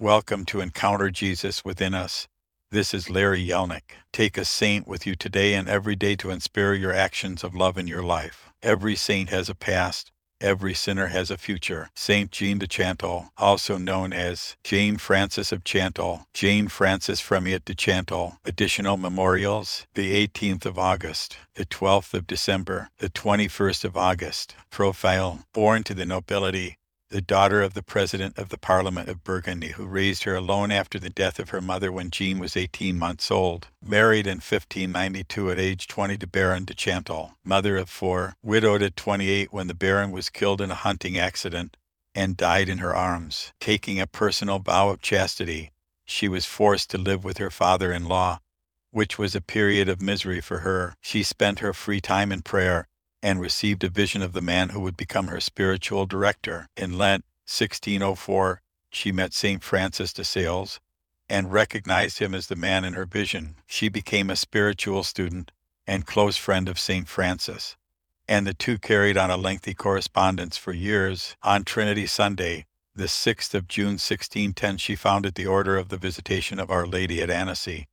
Welcome to Encounter Jesus Within Us. This is Larry Yelnick. Take a saint with you today and every day to inspire your actions of love in your life. Every saint has a past. Every sinner has a future. Saint Jeanne de Chantal, also known as Jane Frances of Chantal, Jane Frances Fremiet de Chantal. Additional memorials: the 18th of August, the 12th of December, the 21st of August. Profile: born to the nobility the daughter of the president of the Parliament of Burgundy, who raised her alone after the death of her mother when Jeanne was 18 months old. Married in 1592 at age 20 to Baron de Chantal, mother of four, widowed at 28 when the Baron was killed in a hunting accident and died in her arms. Taking a personal vow of chastity, she was forced to live with her father in law, which was a period of misery for her. She spent her free time in prayer and received a vision of the man who would become her spiritual director. In Lent 1604, she met St. Francis de Sales and recognized him as the man in her vision. She became a spiritual student and close friend of St. Francis, and the two carried on a lengthy correspondence for years. On Trinity Sunday, the 6th of June 1610, she founded the Order of the Visitation of Our Lady at Annecy.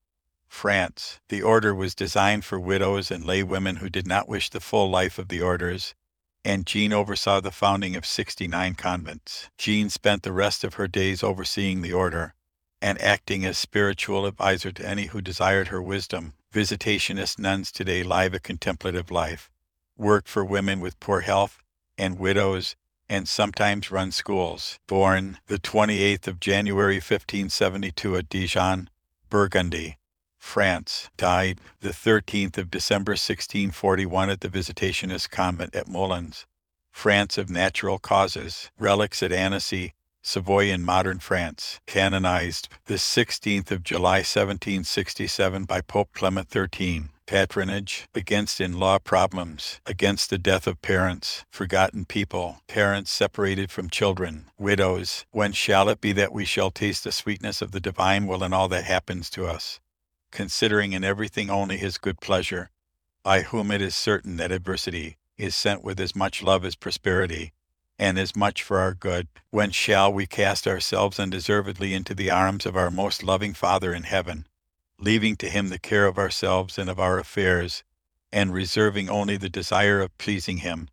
France. The order was designed for widows and lay women who did not wish the full life of the orders, and Jeanne oversaw the founding of 69 convents. Jeanne spent the rest of her days overseeing the order and acting as spiritual advisor to any who desired her wisdom. Visitationist nuns today live a contemplative life, work for women with poor health and widows, and sometimes run schools. Born the 28th of January 1572 at Dijon, Burgundy, France, died the 13th of December 1641 at the Visitationist Convent at Moulins. France of natural causes, relics at Annecy, Savoy in modern France, canonized the 16th of July 1767 by Pope Clement XIII. Patronage against in law problems, against the death of parents, forgotten people, parents separated from children, widows. When shall it be that we shall taste the sweetness of the divine will in all that happens to us? Considering in everything only his good pleasure, by whom it is certain that adversity is sent with as much love as prosperity, and as much for our good, when shall we cast ourselves undeservedly into the arms of our most loving Father in heaven, leaving to him the care of ourselves and of our affairs, and reserving only the desire of pleasing him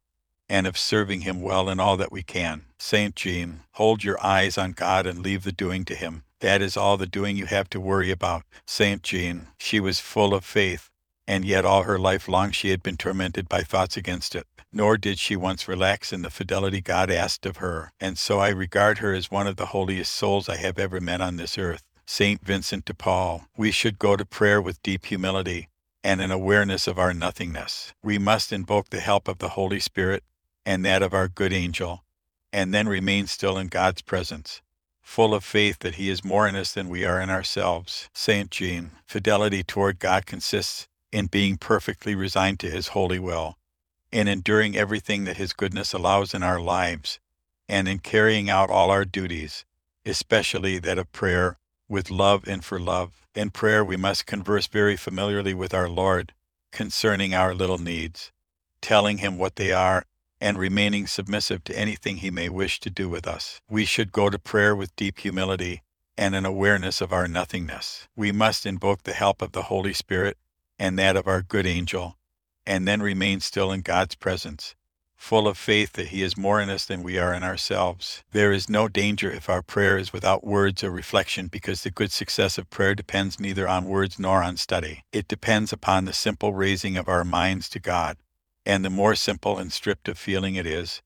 and of serving him well in all that we can. St. Jeanne, hold your eyes on God and leave the doing to him. That is all the doing you have to worry about. St. Jeanne, she was full of faith, and yet all her life long she had been tormented by thoughts against it. Nor did she once relax in the fidelity God asked of her, and so I regard her as one of the holiest souls I have ever met on this earth. St. Vincent de Paul, we should go to prayer with deep humility and an awareness of our nothingness. We must invoke the help of the Holy Spirit and that of our good angel, and then remain still in God's presence full of faith that He is more in us than we are in ourselves. St. Jeanne, fidelity toward God consists in being perfectly resigned to His holy will, in enduring everything that His goodness allows in our lives, and in carrying out all our duties, especially that of prayer, with love and for love. In prayer, we must converse very familiarly with our Lord concerning our little needs, telling Him what they are and remaining submissive to anything He may wish to do with us. We should go to prayer with deep humility and an awareness of our nothingness. We must invoke the help of the Holy Spirit and that of our good angel, and then remain still in God's presence, full of faith that He is more in us than we are in ourselves. There is no danger if our prayer is without words or reflection, because the good success of prayer depends neither on words nor on study. It depends upon the simple raising of our minds to God. And the more simple and stripped of feeling it is,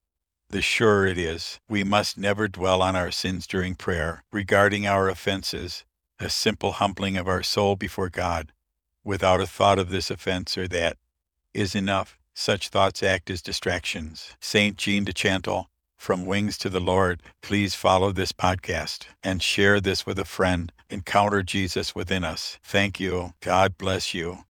the surer it is. We must never dwell on our sins during prayer, regarding our offenses, a simple humbling of our soul before God, without a thought of this offense or that, is enough. Such thoughts act as distractions. St. Jeanne de Chantal, from Wings to the Lord, please follow this podcast and share this with a friend. Encounter Jesus within us. Thank you. God bless you.